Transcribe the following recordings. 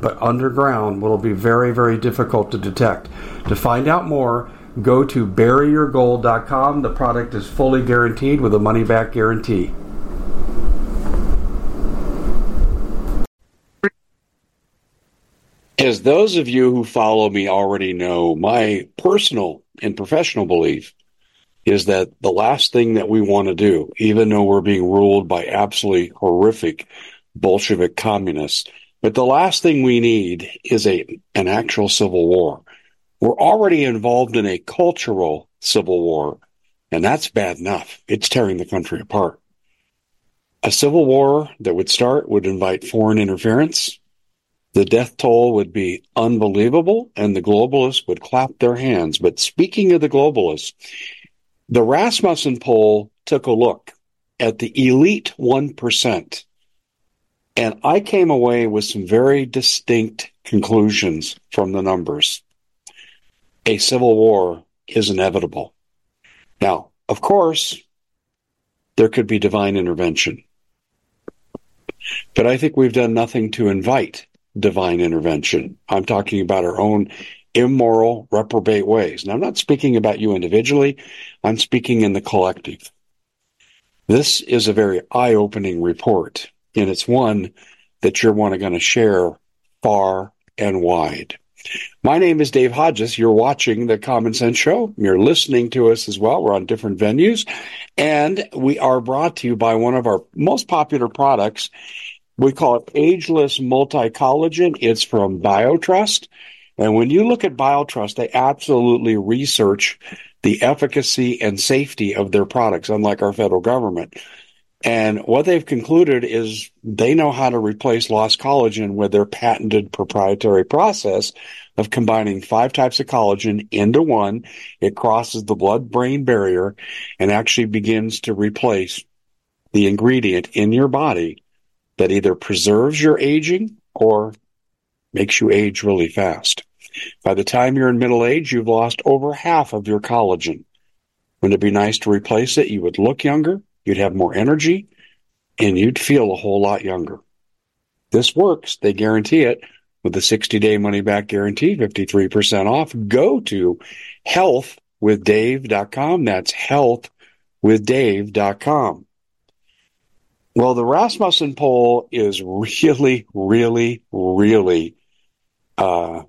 but underground will be very, very difficult to detect. To find out more, go to buryyourgold.com. The product is fully guaranteed with a money back guarantee. As those of you who follow me already know, my personal and professional belief is that the last thing that we want to do, even though we're being ruled by absolutely horrific Bolshevik communists, but the last thing we need is a an actual civil war. We're already involved in a cultural civil war, and that's bad enough. It's tearing the country apart. A civil war that would start would invite foreign interference. The death toll would be unbelievable, and the globalists would clap their hands. But speaking of the globalists, the Rasmussen poll took a look at the elite 1% and I came away with some very distinct conclusions from the numbers. A civil war is inevitable. Now, of course, there could be divine intervention. But I think we've done nothing to invite divine intervention. I'm talking about our own immoral, reprobate ways. Now, I'm not speaking about you individually, I'm speaking in the collective. This is a very eye opening report and it's one that you're one going to share far and wide. My name is Dave Hodges. You're watching the Common Sense Show. You're listening to us as well. We're on different venues, and we are brought to you by one of our most popular products. We call it Ageless Multi Collagen. It's from BioTrust. And when you look at BioTrust, they absolutely research the efficacy and safety of their products, unlike our federal government. And what they've concluded is they know how to replace lost collagen with their patented proprietary process of combining five types of collagen into one. It crosses the blood brain barrier and actually begins to replace the ingredient in your body that either preserves your aging or makes you age really fast. By the time you're in middle age, you've lost over half of your collagen. Wouldn't it be nice to replace it? You would look younger You'd have more energy and you'd feel a whole lot younger. This works. They guarantee it with the 60 day money back guarantee, 53% off. Go to healthwithdave.com. That's healthwithdave.com. Well, the Rasmussen poll is really, really, really uh,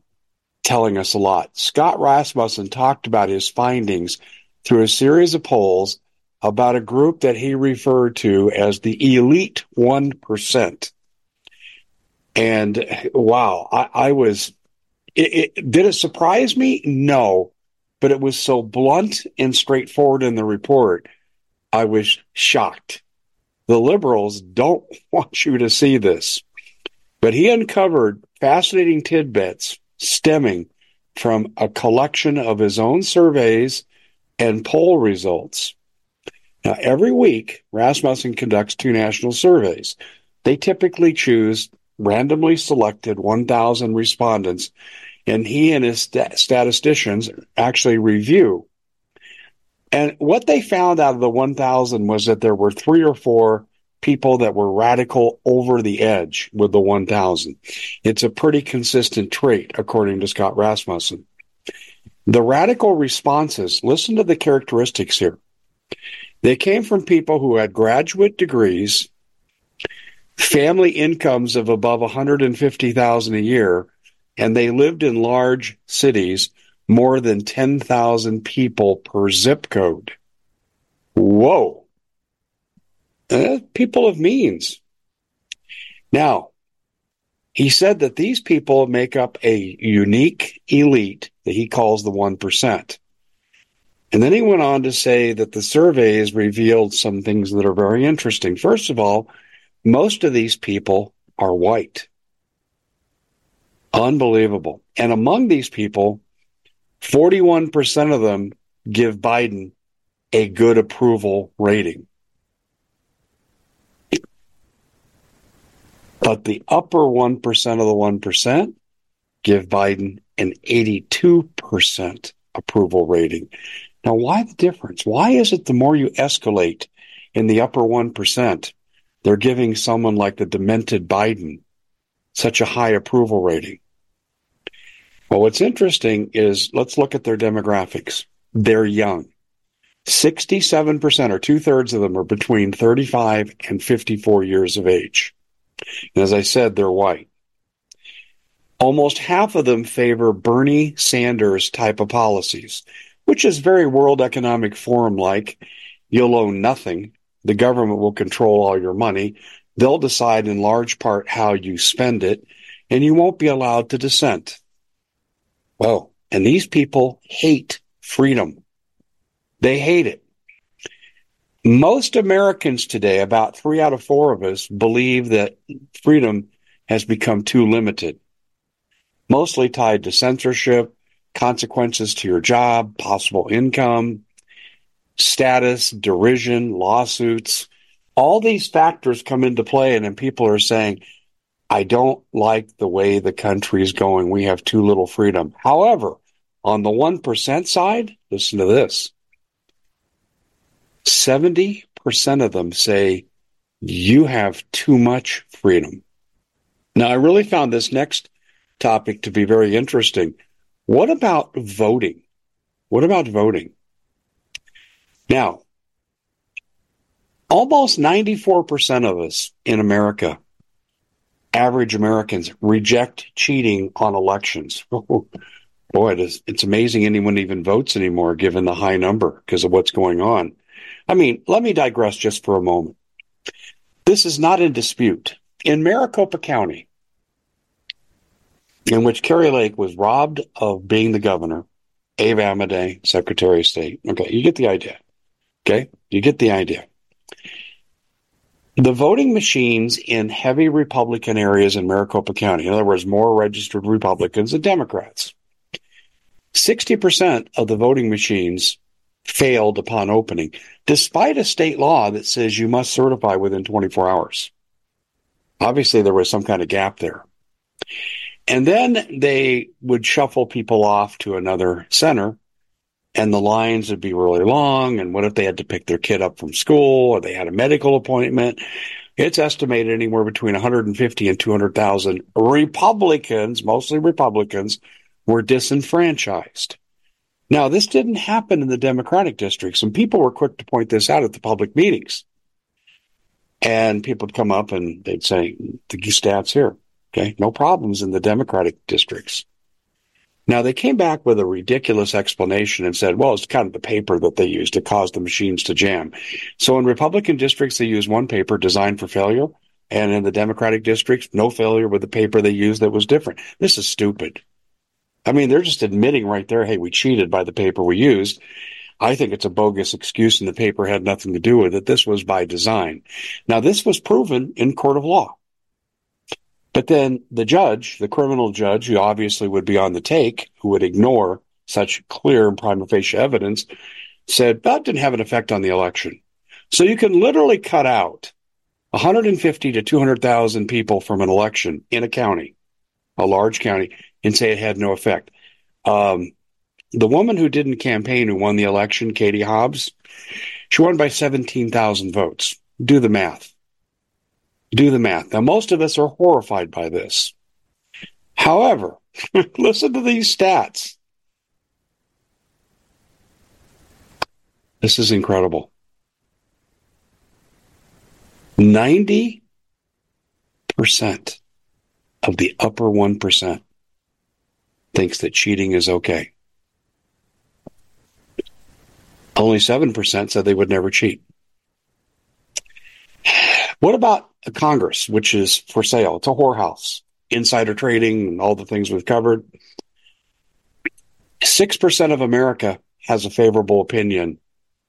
telling us a lot. Scott Rasmussen talked about his findings through a series of polls about a group that he referred to as the elite 1%. And wow, I, I was, it, it, did it surprise me? No, but it was so blunt and straightforward in the report. I was shocked. The liberals don't want you to see this, but he uncovered fascinating tidbits stemming from a collection of his own surveys and poll results. Now, every week, Rasmussen conducts two national surveys. They typically choose randomly selected 1,000 respondents, and he and his statisticians actually review. And what they found out of the 1,000 was that there were three or four people that were radical over the edge with the 1,000. It's a pretty consistent trait, according to Scott Rasmussen. The radical responses, listen to the characteristics here. They came from people who had graduate degrees, family incomes of above 150,000 a year, and they lived in large cities, more than 10,000 people per zip code. Whoa. Uh, people of means. Now, he said that these people make up a unique elite that he calls the 1%. And then he went on to say that the surveys revealed some things that are very interesting. First of all, most of these people are white. Unbelievable. And among these people, 41% of them give Biden a good approval rating. But the upper 1% of the 1% give Biden an 82% approval rating. Now, why the difference? Why is it the more you escalate in the upper 1%, they're giving someone like the demented Biden such a high approval rating? Well, what's interesting is let's look at their demographics. They're young. 67% or two thirds of them are between 35 and 54 years of age. And as I said, they're white. Almost half of them favor Bernie Sanders type of policies, which is very World Economic Forum like. You'll own nothing. The government will control all your money. They'll decide in large part how you spend it, and you won't be allowed to dissent. Well, and these people hate freedom. They hate it. Most Americans today, about three out of four of us, believe that freedom has become too limited, mostly tied to censorship, consequences to your job, possible income, status, derision, lawsuits. All these factors come into play, and then people are saying, I don't like the way the country is going. We have too little freedom. However, on the 1% side, listen to this 70% of them say you have too much freedom. Now, I really found this next topic to be very interesting. What about voting? What about voting? Now, almost 94% of us in America average Americans reject cheating on elections. Boy, it is, it's amazing anyone even votes anymore given the high number because of what's going on. I mean, let me digress just for a moment. This is not in dispute. In Maricopa County, in which Kari Lake was robbed of being the governor, Abe Hamadeh, Secretary of State. Okay, you get the idea. Okay, you get the idea. The voting machines in heavy Republican areas in Maricopa County, in other words, more registered Republicans than Democrats, 60% of the voting machines failed upon opening, despite a state law that says you must certify within 24 hours. Obviously, there was some kind of gap there. And then they would shuffle people off to another center and the lines would be really long. And what if they had to pick their kid up from school or they had a medical appointment? It's estimated anywhere between 150 and 200,000 Republicans, mostly Republicans, were disenfranchised. Now, this didn't happen in the Democratic districts, and people were quick to point this out at the public meetings. And people would come up and they'd say, the stats here. Okay. No problems in the Democratic districts. Now they came back with a ridiculous explanation and said, well, it's kind of the paper that they used to cause the machines to jam. So in Republican districts, they use one paper designed for failure. And in the Democratic districts, no failure with the paper they used that was different. This is stupid. I mean, they're just admitting right there, hey, we cheated by the paper we used. I think it's a bogus excuse and the paper had nothing to do with it. This was by design. Now, this was proven in court of law. But then the judge, the criminal judge, who obviously would be on the take, who would ignore such clear and prima facie evidence, said that didn't have an effect on the election. So you can literally cut out 150 to 200,000 people from an election in a county, a large county, and say it had no effect. Um, the woman who didn't campaign, who won the election, Katie Hobbs, she won by 17,000 votes. Do the math. Do the math. Now, most of us are horrified by this. However, listen to these stats. This is incredible. 90% of the upper 1% thinks that cheating is okay. Only 7% said they would never cheat. What about Congress, which is for sale. It's a whorehouse. Insider trading and all the things we've covered. 6% of America has a favorable opinion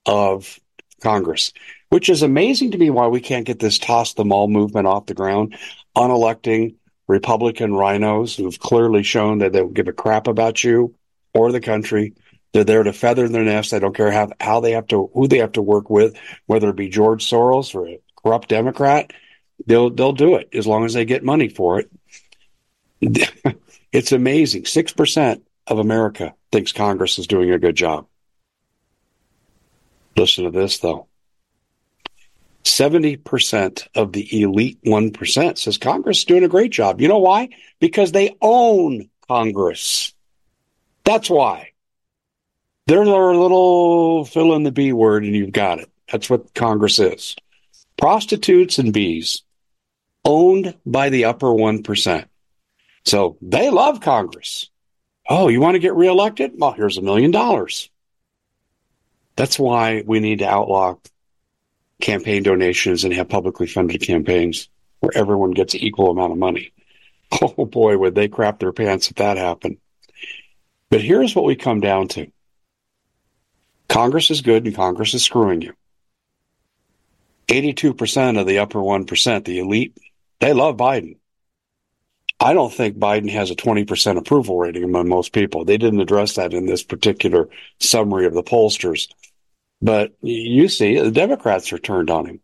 of Congress, which is amazing to me why we can't get this toss the mall movement off the ground, unelecting Republican rhinos who've clearly shown that they don't give a crap about you or the country. They're there to feather their nest. I don't care how, how they have to, who they have to work with, whether it be George Soros or corrupt Democrat. They'll, they'll do it as long as they get money for it. it's amazing. 6% of America thinks Congress is doing a good job. Listen to this though. 70% of the elite 1% says Congress is doing a great job. You know why? Because they own Congress. That's why. They're their little fill in the B word and you've got it. That's what Congress is. Prostitutes and bees owned by the upper 1%. So they love Congress. Oh, you want to get reelected? Well, here's a million dollars. That's why we need to outlaw campaign donations and have publicly funded campaigns where everyone gets equal amount of money. Oh boy, would they crap their pants if that happened. But here's what we come down to. Congress is good and Congress is screwing you. 82% of the upper 1%, the elite, they love Biden. I don't think Biden has a 20% approval rating among most people. They didn't address that in this particular summary of the pollsters. But you see, the Democrats are turned on him.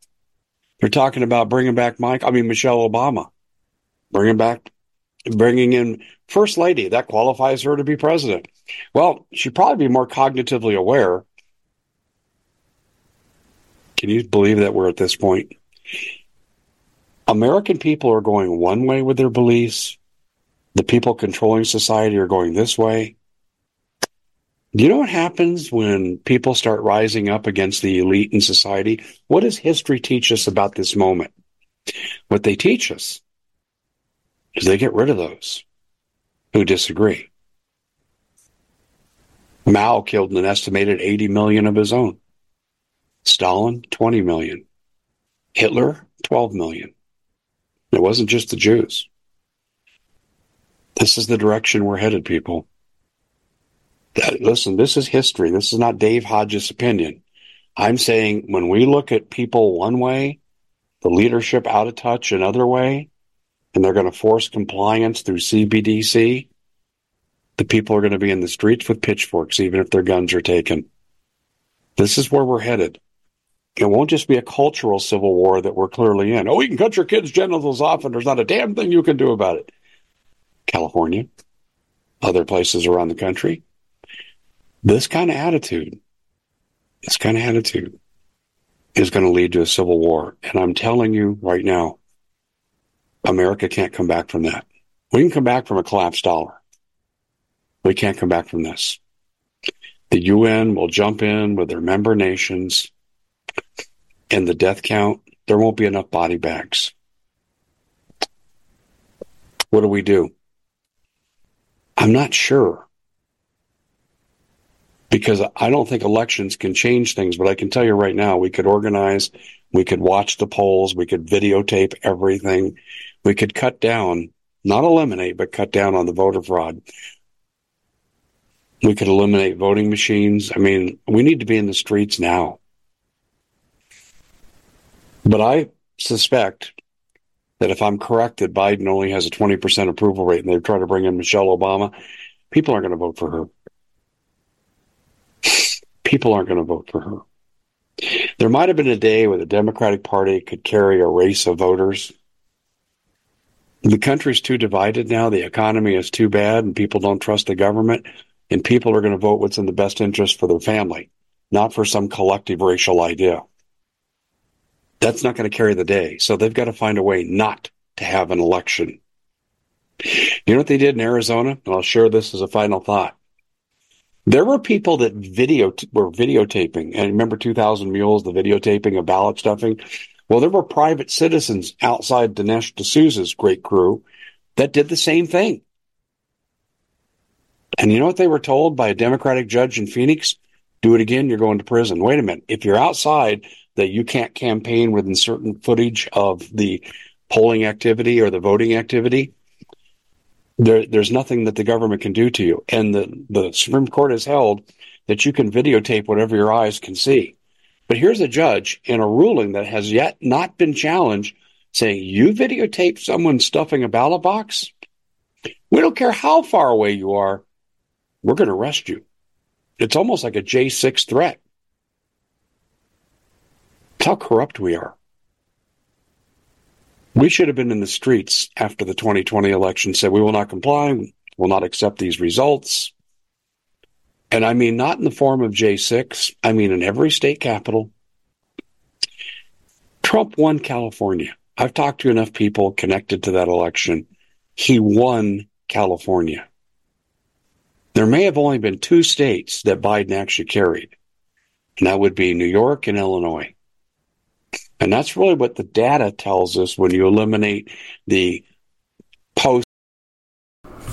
They're talking about bringing back Mike, I mean, Michelle Obama, bringing back, bringing in First Lady. That qualifies her to be president. Well, she'd probably be more cognitively aware. Can you believe that we're at this point? American people are going one way with their beliefs. The people controlling society are going this way. Do you know what happens when people start rising up against the elite in society? What does history teach us about this moment? What they teach us is they get rid of those who disagree. Mao killed an estimated 80 million of his own. Stalin, 20 million. Hitler, 12 million. It wasn't just the Jews. This is the direction we're headed, people. That, Listen, this is history. This is not Dave Hodges' opinion. I'm saying when we look at people one way, the leadership out of touch another way, and they're going to force compliance through CBDC, the people are going to be in the streets with pitchforks, even if their guns are taken. This is where we're headed. It won't just be a cultural civil war that we're clearly in. Oh, you can cut your kids' genitals off and there's not a damn thing you can do about it. California, other places around the country. This kind of attitude, this kind of attitude is going to lead to a civil war. And I'm telling you right now, America can't come back from that. We can come back from a collapsed dollar. We can't come back from this. The UN will jump in with their member nations and the death count, there won't be enough body bags. What do we do? I'm not sure. Because I don't think elections can change things, but I can tell you right now, we could organize, we could watch the polls, we could videotape everything, we could cut down, not eliminate, but cut down on the voter fraud. We could eliminate voting machines. I mean, we need to be in the streets now. But I suspect that if I'm correct that Biden only has a 20% approval rate and they try to bring in Michelle Obama, people aren't going to vote for her. People aren't going to vote for her. There might have been a day where the Democratic Party could carry a race of voters. The country's too divided now. The economy is too bad and people don't trust the government. And people are going to vote what's in the best interest for their family, not for some collective racial idea that's not going to carry the day. So they've got to find a way not to have an election. You know what they did in Arizona? And I'll share this as a final thought. There were people that video were videotaping, and remember 2000 Mules, the videotaping of ballot stuffing. Well, there were private citizens outside Dinesh D'Souza's great crew that did the same thing. And you know what they were told by a Democratic judge in Phoenix? Do it again, you're going to prison. Wait a minute. If you're outside that you can't campaign within certain footage of the polling activity or the voting activity, there, there's nothing that the government can do to you. And the, the Supreme Court has held that you can videotape whatever your eyes can see. But here's a judge in a ruling that has yet not been challenged saying, you videotape someone stuffing a ballot box? We don't care how far away you are. We're going to arrest you. It's almost like a J6 threat. How corrupt we are. We should have been in the streets after the 2020 election, said we will not comply, will not accept these results. And I mean, not in the form of J6, I mean, in every state capital. Trump won California. I've talked to enough people connected to that election. He won California. There may have only been two states that Biden actually carried, and that would be New York and Illinois. And that's really what the data tells us when you eliminate the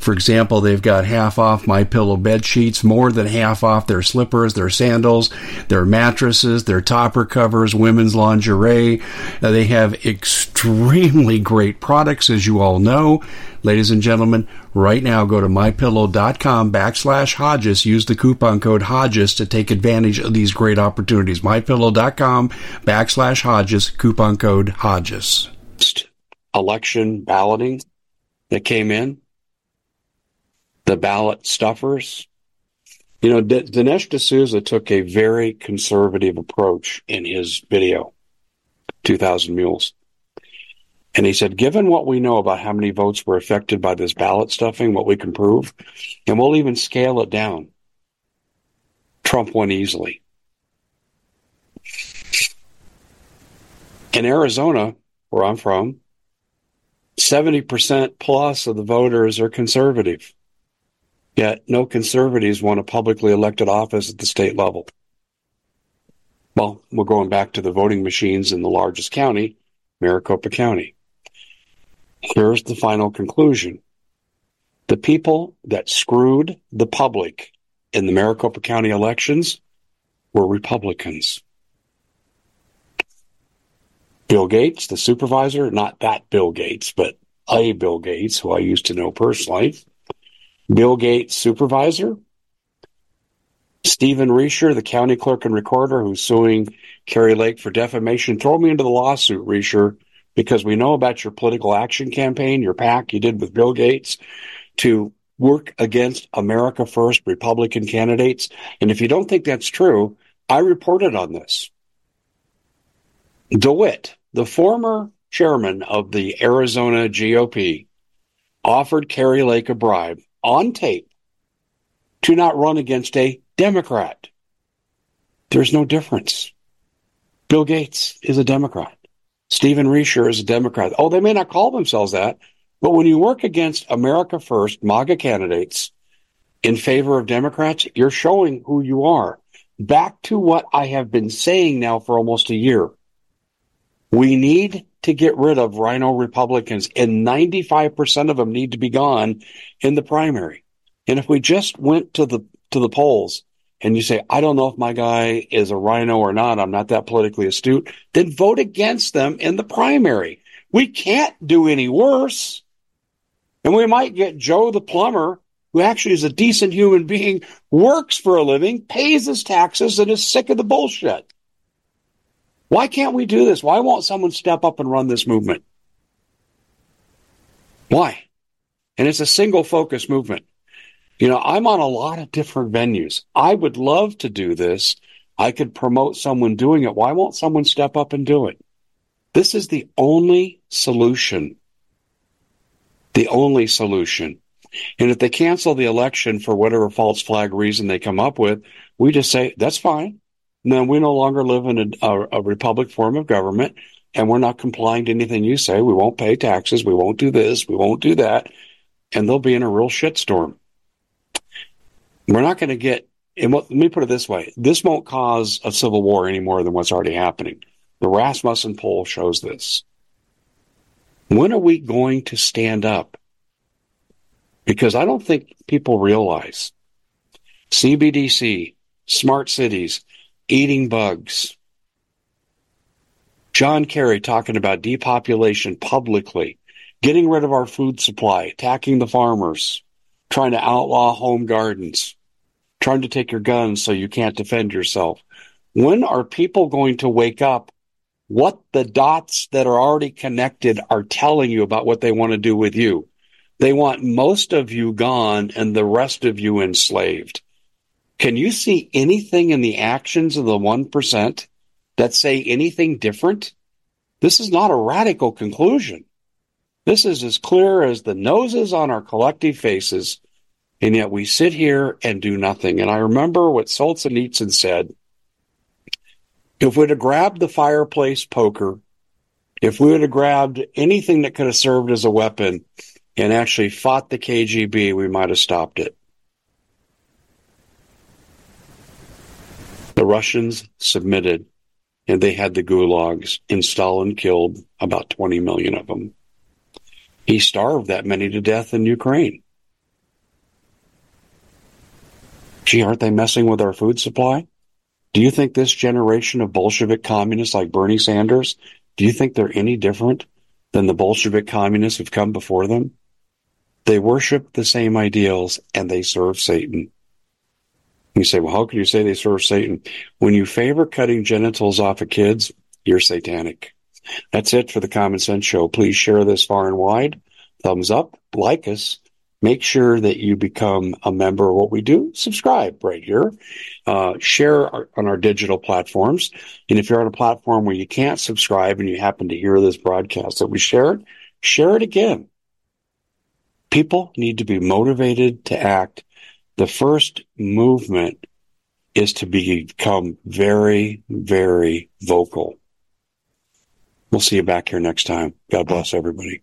For example, they've got half off My Pillow bed sheets, more than half off their slippers, their sandals, their mattresses, their topper covers, women's lingerie. Uh, they have extremely great products, as you all know. Ladies and gentlemen, right now go to mypillow.com backslash Hodges. Use the coupon code Hodges to take advantage of these great opportunities. Mypillow.com backslash Hodges, coupon code Hodges. Election balloting that came in, the ballot stuffers. You know, D- Dinesh D'Souza took a very conservative approach in his video, 2000 Mules. And he said, given what we know about how many votes were affected by this ballot stuffing, what we can prove, and we'll even scale it down, Trump won easily. In Arizona, where I'm from, 70% plus of the voters are conservative. Yet no conservatives won a publicly elected office at the state level. Well, we're going back to the voting machines in the largest county, Maricopa County. Here's the final conclusion. The people that screwed the public in the Maricopa County elections were Republicans. Bill Gates, the supervisor, not that Bill Gates, but a Bill Gates, who I used to know personally. Bill Gates, supervisor. Stephen Richer, the county clerk and recorder who's suing Kari Lake for defamation. Throw me into the lawsuit, Richer, because we know about your political action campaign, your PAC you did with Bill Gates to work against America First Republican candidates. And if you don't think that's true, I reported on this. DeWit, the former chairman of the Arizona GOP, offered Kari Lake a bribe on tape to not run against a Democrat. There's no difference. Bill Gates is a Democrat. Stephen Richer is a Democrat. Oh, they may not call themselves that, but when you work against America First MAGA candidates in favor of Democrats, you're showing who you are. Back to what I have been saying now for almost a year. We need to get rid of rhino Republicans, and 95% of them need to be gone in the primary. And if we just went to the to the polls and you say, I don't know if my guy is a rhino or not, I'm not that politically astute, then vote against them in the primary. We can't do any worse. And we might get Joe the plumber, who actually is a decent human being, works for a living, pays his taxes, and is sick of the bullshit. Why can't we do this? Why won't someone step up and run this movement? Why? And it's a single focus movement. You know, I'm on a lot of different venues. I would love to do this. I could promote someone doing it. Why won't someone step up and do it? This is the only solution. The only solution. And if they cancel the election for whatever false flag reason they come up with, we just say, that's fine. No, we no longer live in a, a, a republic form of government and we're not complying to anything you say. We won't pay taxes. We won't do this. We won't do that. And they'll be in a real shitstorm. We're not going to get, and what, let me put it this way this won't cause a civil war any more than what's already happening. The Rasmussen poll shows this. When are we going to stand up? Because I don't think people realize CBDC, smart cities, eating bugs. John Kerry talking about depopulation publicly, getting rid of our food supply, attacking the farmers, trying to outlaw home gardens, trying to take your guns so you can't defend yourself. When are people going to wake up? What the dots that are already connected are telling you about what they want to do with you. They want most of you gone and the rest of you enslaved. Can you see anything in the actions of the 1% that say anything different? This is not a radical conclusion. This is as clear as the noses on our collective faces, and yet we sit here and do nothing. And I remember what Solzhenitsyn said. If we'd have grabbed the fireplace poker, if we would have grabbed anything that could have served as a weapon and actually fought the KGB, we might have stopped it. The Russians submitted and they had the gulags, and Stalin killed about 20 million of them. He starved that many to death in Ukraine. Gee, aren't they messing with our food supply? Do you think this generation of Bolshevik communists like Bernie Sanders, do you think they're any different than the Bolshevik communists who've come before them? They worship the same ideals and they serve Satan. You say, well, how can you say they serve Satan? When you favor cutting genitals off of kids, you're satanic. That's it for the Common Sense Show. Please share this far and wide. Thumbs up, like us. Make sure that you become a member of what we do. Subscribe right here. Uh, share our, on our digital platforms. And if you're on a platform where you can't subscribe and you happen to hear this broadcast that we shared, share it again. People need to be motivated to act the first movement is to become very, very vocal. We'll see you back here next time. God bless everybody.